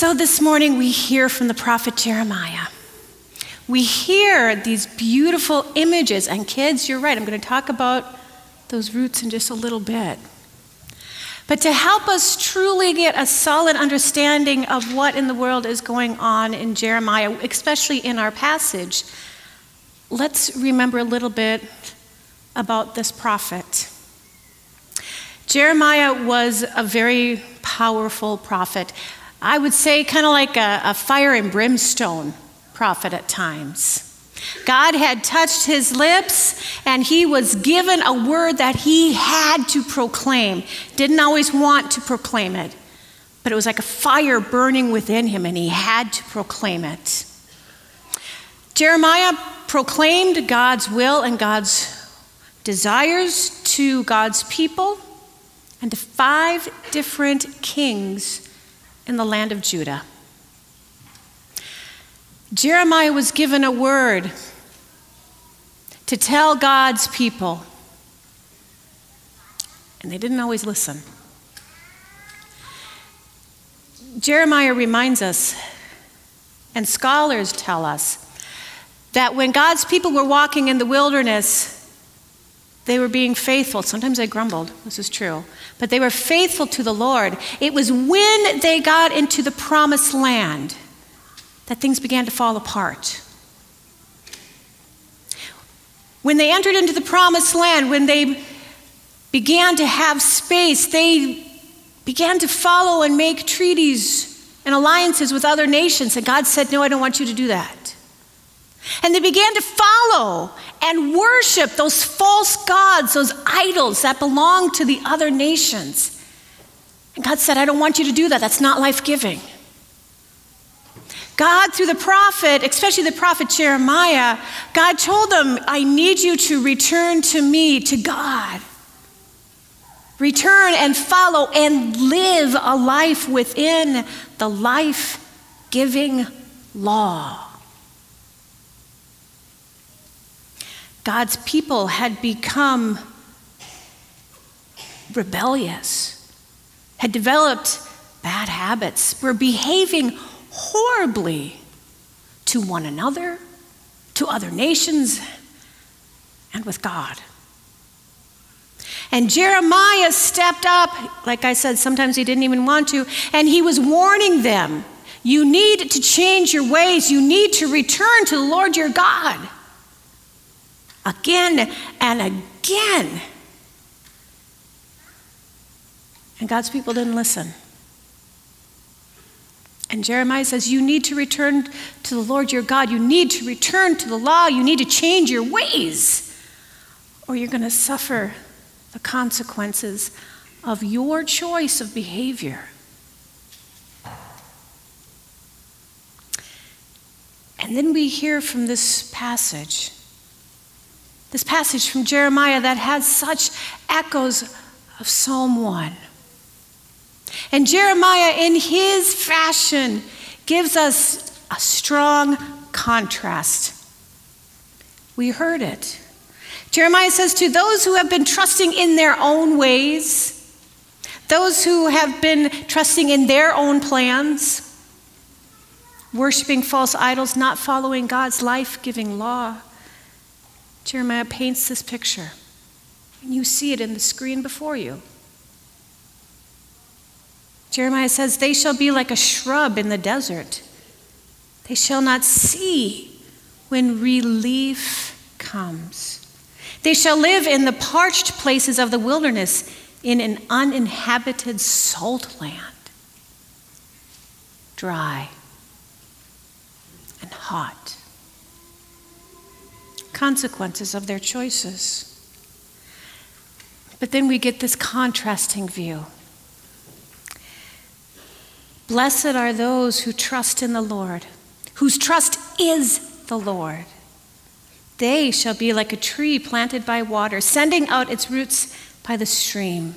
So this morning we hear from the prophet Jeremiah. We hear these beautiful images, and kids, you're right, I'm going to talk about those roots in just a little bit. But to help us truly get a solid understanding of what in the world is going on in Jeremiah, especially in our passage, let's remember a little bit about this prophet. Jeremiah was a very powerful prophet. I would say, kind of like a, a, fire and brimstone prophet at times. God had touched his lips, and he was given a word that he had to proclaim. Didn't always want to proclaim it, but it was like a fire burning within him, and he had to proclaim it. Jeremiah proclaimed God's will and God's desires to God's people and to five different kings in the land of Judah. Jeremiah was given a word to tell God's people, and they didn't always listen. Jeremiah reminds us, and scholars tell us, that when God's people were walking in the wilderness, they were being faithful. Sometimes they grumbled, this is true, but they were faithful to the Lord. It was when they got into the promised land that things began to fall apart. When they entered into the promised land, when they began to have space, they began to follow and make treaties and alliances with other nations. And God said, No, I don't want you to do that. And they began to follow and worship those false gods, those idols that belong to the other nations. And God said, I don't want you to do that. That's not life giving. God, through the prophet, especially the prophet Jeremiah, God told them, I need you to return to me, to God. Return and follow and live a life within the life giving law. God's people had become rebellious, had developed bad habits, were behaving horribly to one another, to other nations, and with God. And Jeremiah stepped up, like I said, sometimes he didn't even want to, and he was warning them you need to change your ways, you need to return to the Lord your God again and again. And God's people didn't listen. And Jeremiah says, You need to return to the Lord your God. You need to return to the law. You need to change your ways, or you're going to suffer the consequences of your choice of behavior. And then we hear from this passage this passage from Jeremiah that has such echoes of Psalm 1. And Jeremiah, in his fashion, gives us a strong contrast. We heard it. Jeremiah says, To those who have been trusting in their own ways, those who have been trusting in their own plans, worshiping false idols, not following God's life giving law, Jeremiah paints this picture, and you see it in the screen before you. Jeremiah says, They shall be like a shrub in the desert. They shall not see when relief comes. They shall live in the parched places of the wilderness in an uninhabited salt land, dry and hot consequences of their choices. But then we get this contrasting view. Blessed are those who trust in the Lord, whose trust is the Lord. They shall be like a tree planted by water, sending out its roots by the stream.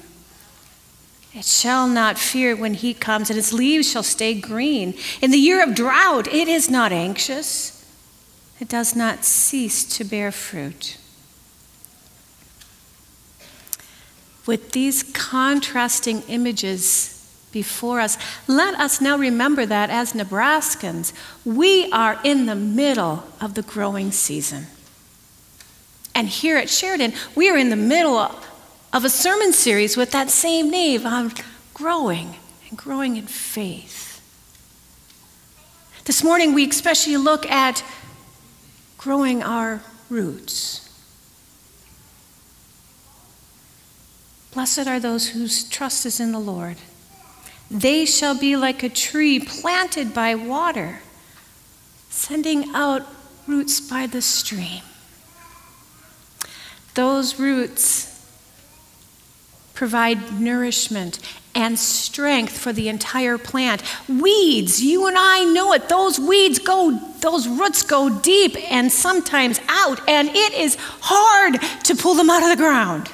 It shall not fear when heat comes, and its leaves shall stay green. In the year of drought, it is not anxious it does not cease to bear fruit. With these contrasting images before us. Let us now remember that as Nebraskans, we are in the middle of the growing season. And here at Sheridan, we are in the middle of a sermon series with that same name on growing and growing in faith. This morning, we especially look at growing our roots. Blessed are those whose trust is in the Lord. They shall be like a tree planted by water, sending out roots by the stream. Those roots provide nourishment and strength for the entire plant. Weeds, you and I know it. Those weeds go, those roots go deep and sometimes out, and it is hard to pull them out of the ground.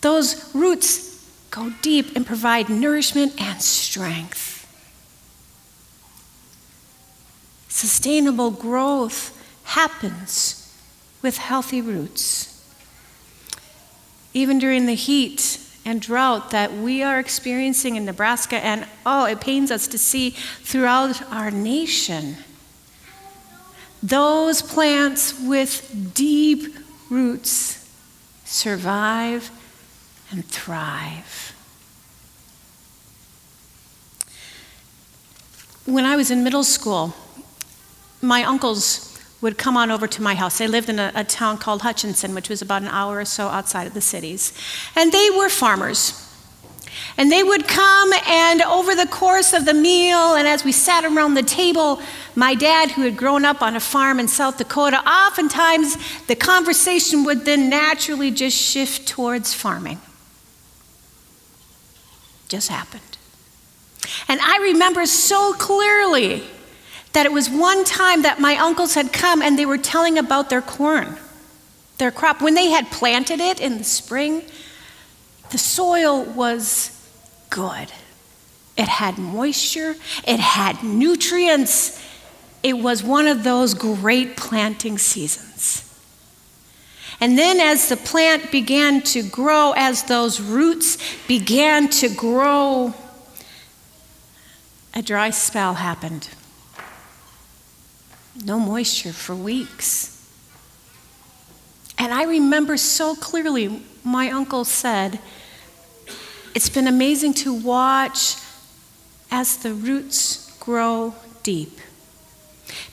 Those roots go deep and provide nourishment and strength. Sustainable growth happens with healthy roots. Even during the heat and drought that we are experiencing in Nebraska, and oh, it pains us to see throughout our nation. Those plants with deep roots survive and thrive. When I was in middle school, my uncles would come on over to my house. They lived in a, a, town called Hutchinson, which was about an hour or so outside of the cities. And they were farmers. And they would come, and over the course of the meal, and as we sat around the table, my dad, who had grown up on a farm in South Dakota, oftentimes the conversation would then naturally just shift towards farming just happened. And I remember so clearly that it was one time that my uncles had come and they were telling about their corn, their crop. When they had planted it in the spring, the soil was good. It had moisture, it had nutrients. It was one of those great planting seasons. And then, as the plant began to grow, as those roots began to grow, a dry spell happened. No moisture for weeks. And I remember so clearly my uncle said, It's been amazing to watch as the roots grow deep.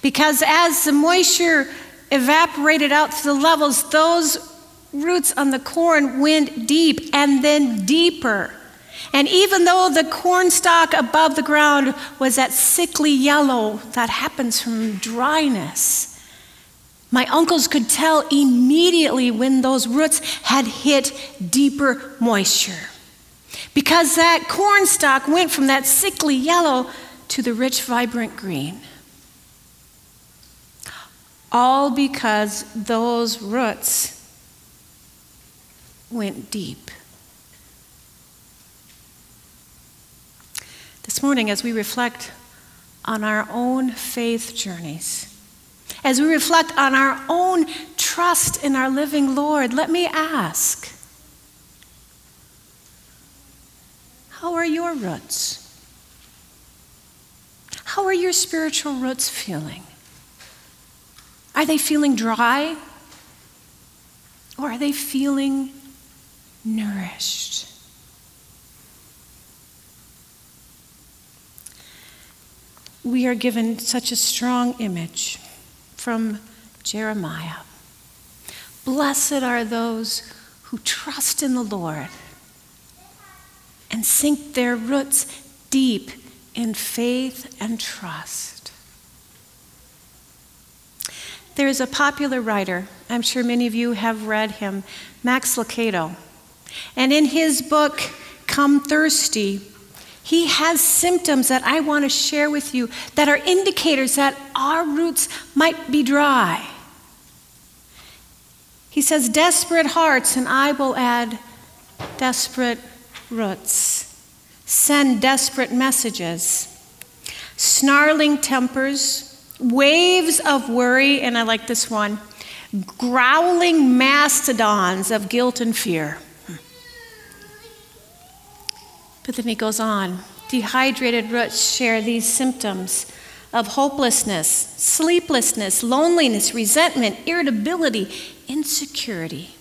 Because as the moisture evaporated out to the levels, those roots on the corn went deep and then deeper. And even though the corn stalk above the ground was that sickly yellow that happens from dryness, my uncles could tell immediately when those roots had hit deeper moisture. Because that corn stalk went from that sickly yellow to the rich, vibrant green all because those roots went deep. This morning, as we reflect on our own faith journeys, as we reflect on our own trust in our living Lord, let me ask how are your roots? How are your spiritual roots feeling? Are they feeling dry? Or are they feeling nourished? We are given such a strong image from Jeremiah. Blessed are those who trust in the Lord and sink their roots deep in faith and trust. There is a popular writer, I'm sure many of you have read him, Max Lucado. And in his book, Come Thirsty, he has symptoms that I want to share with you that are indicators that our roots might be dry. He says, Desperate hearts, and I will add desperate roots. Send desperate messages. Snarling tempers, waves of worry, and I like this one growling mastodons of guilt and fear. But then he goes on dehydrated roots share these symptoms of hopelessness, sleeplessness, loneliness, resentment, irritability, insecurity.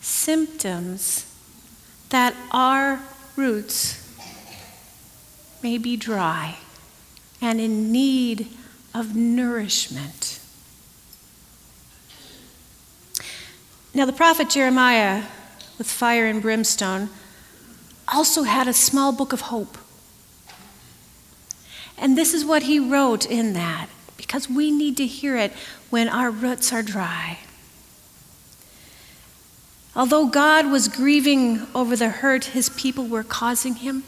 Symptoms that our roots may be dry and in need of nourishment. Now, the prophet Jeremiah, with fire and brimstone, also had a small book of hope. And this is what he wrote in that, because we need to hear it when our roots are dry. Although God was grieving over the hurt his people were causing him,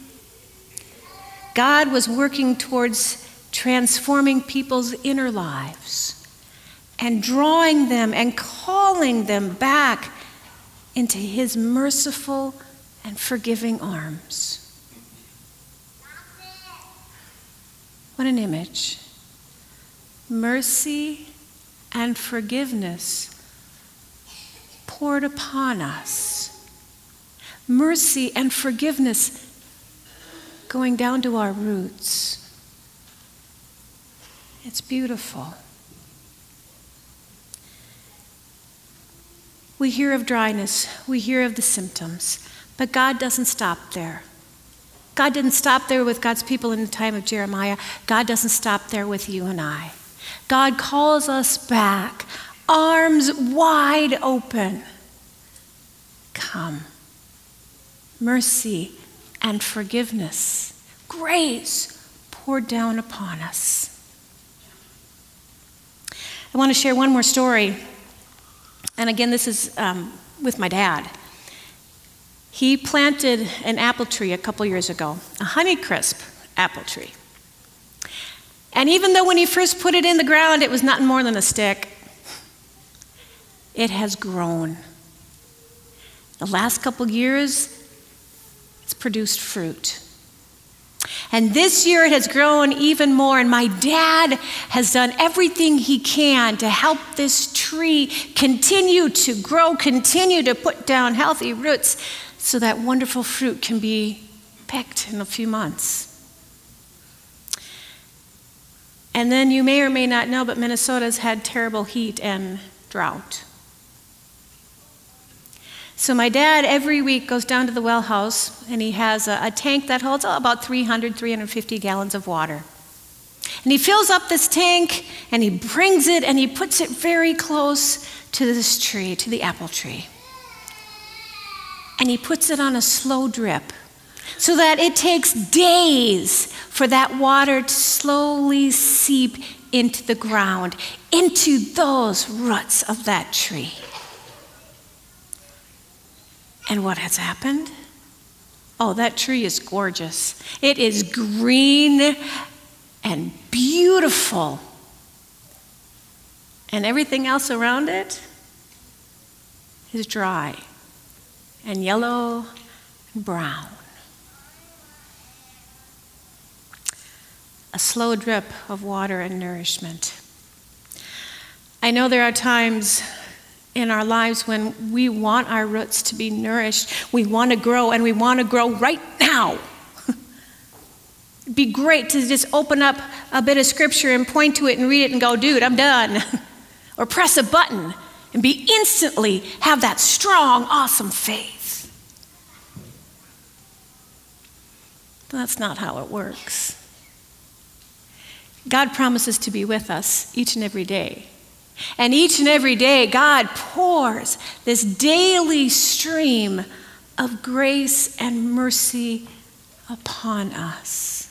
God was working towards transforming people's inner lives and drawing them and calling them back into his merciful and forgiving arms. What an image. Mercy and forgiveness poured upon us. Mercy and forgiveness going down to our roots. It's beautiful. We hear of dryness, we hear of the symptoms, but God doesn't stop there. God didn't stop there with God's people in the time of Jeremiah. God doesn't stop there with you and I. God calls us back, arms wide open. Come. Mercy and forgiveness, grace poured down upon us. I want to share one more story. And again, this is um, with my dad. He planted an apple tree a couple years ago, a Honeycrisp apple tree. And even though when he first put it in the ground, it was nothing more than a stick, it has grown. The last couple years, it's produced fruit. And this year it has grown even more, and my dad has done everything he can to help this tree continue to grow, continue to put down healthy roots so that wonderful fruit can be picked in a few months. And then you may or may not know, but Minnesota's had terrible heat and drought. So my dad every week goes down to the well house and he has a, a tank that holds oh, about 300, 350 gallons of water. And he fills up this tank and he brings it and he puts it very close to this tree, to the apple tree. And he puts it on a slow drip so that it takes days for that water to slowly seep into the ground, into those roots of that tree. And what has happened? Oh, that tree is gorgeous. It is green and beautiful. And everything else around it is dry and yellow and brown. A slow drip of water and nourishment. I know there are times in our lives when we want our roots to be nourished. We want to grow, and we want to grow right now. It'd be great to just open up a bit of scripture and point to it and read it and go, dude, I'm done. or press a button and be instantly have that strong, awesome faith. But that's not how it works. God promises to be with us each and every day. And each and every day, God pours this daily stream of grace and mercy upon us.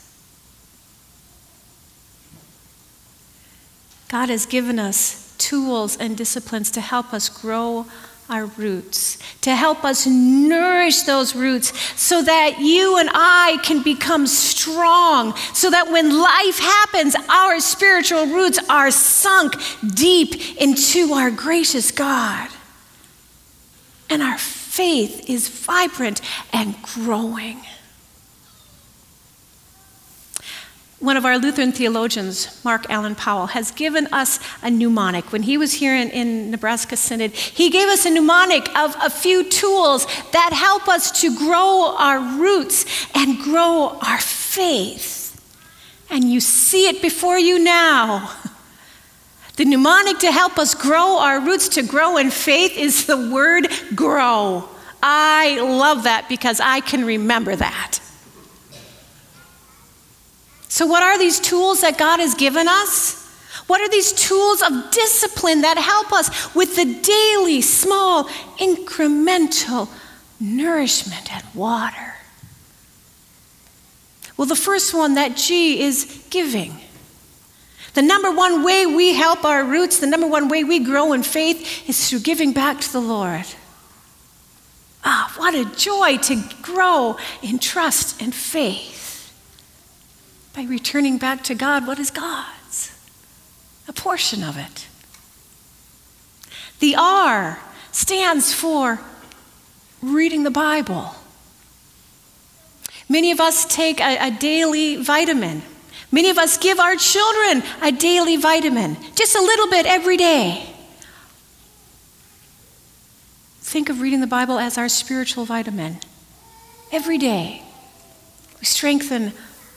God has given us tools and disciplines to help us grow our roots, to help us nourish those roots so that you and I can become strong, so that when life happens, our spiritual roots are sunk deep into our gracious God. And our faith is vibrant and growing. One of our Lutheran theologians, Mark Allan Powell, has given us a mnemonic. When he was here in, in, Nebraska Synod, he gave us a mnemonic of a few tools that help us to grow our roots and grow our faith. And you see it before you now. The mnemonic to help us grow our roots to grow in faith is the word grow. I love that because I can remember that. So, what are these tools that God has given us? What are these tools of discipline that help us with the daily, small, incremental nourishment and water? Well, the first one, that G, is giving. The number one way we help our roots, the number one way we grow in faith, is through giving back to the Lord. Ah, what a joy to grow in trust and faith by returning back to God what is God's, a portion of it. The R stands for reading the Bible. Many of us take a, a, daily vitamin. Many of us give our children a daily vitamin, just a little bit every day. Think of reading the Bible as our spiritual vitamin. Every day, we strengthen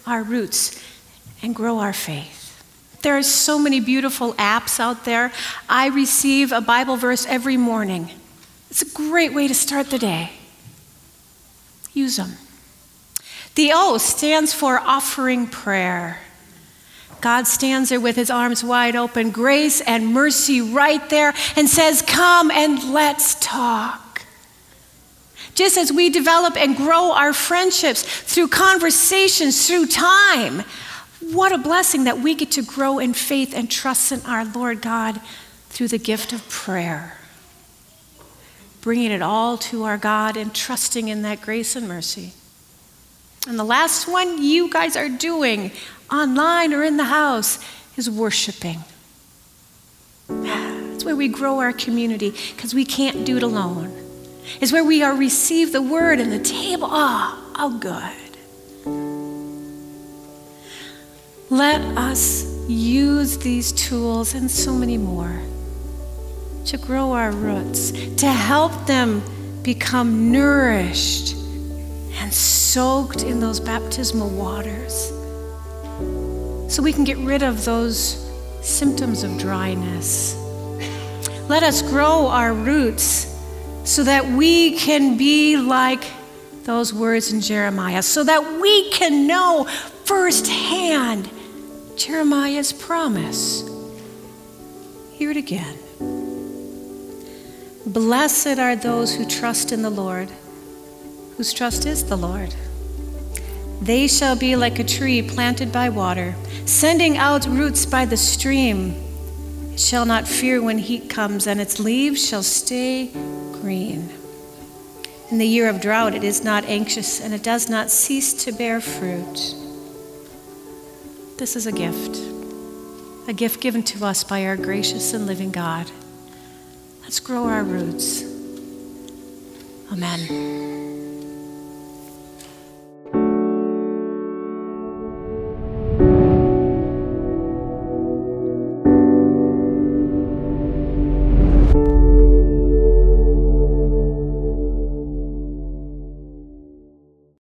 our roots and grow our faith. There are so many beautiful apps out there. I receive a Bible verse every morning. It's a great way to start the day. Use them. The O stands for offering prayer. God stands there with his arms wide open, grace and mercy right there, and says, Come and let's talk. Just as we develop and grow our friendships through conversations, through time, what a blessing that we get to grow in faith and trust in our Lord God through the gift of prayer. Bringing it all to our God and trusting in that grace and mercy. And the last one you guys are doing online or in the house is worshiping. That's where we grow our community because we can't do it alone is where we are receive the word and the table. Ah, oh, oh, good. Let us use these tools and so many more to grow our roots, to help them become nourished and soaked in those baptismal waters so we can get rid of those symptoms of dryness. Let us grow our roots so that we can be like those words in Jeremiah, so that we can know firsthand Jeremiah's promise. Hear it again. Blessed are those who trust in the Lord, whose trust is the Lord. They shall be like a tree planted by water, sending out roots by the stream. It shall not fear when heat comes, and its leaves shall stay green. In the year of drought, it is not anxious and it does not cease to bear fruit. This is a gift, a gift given to us by our gracious and living God. Let's grow our roots. Amen.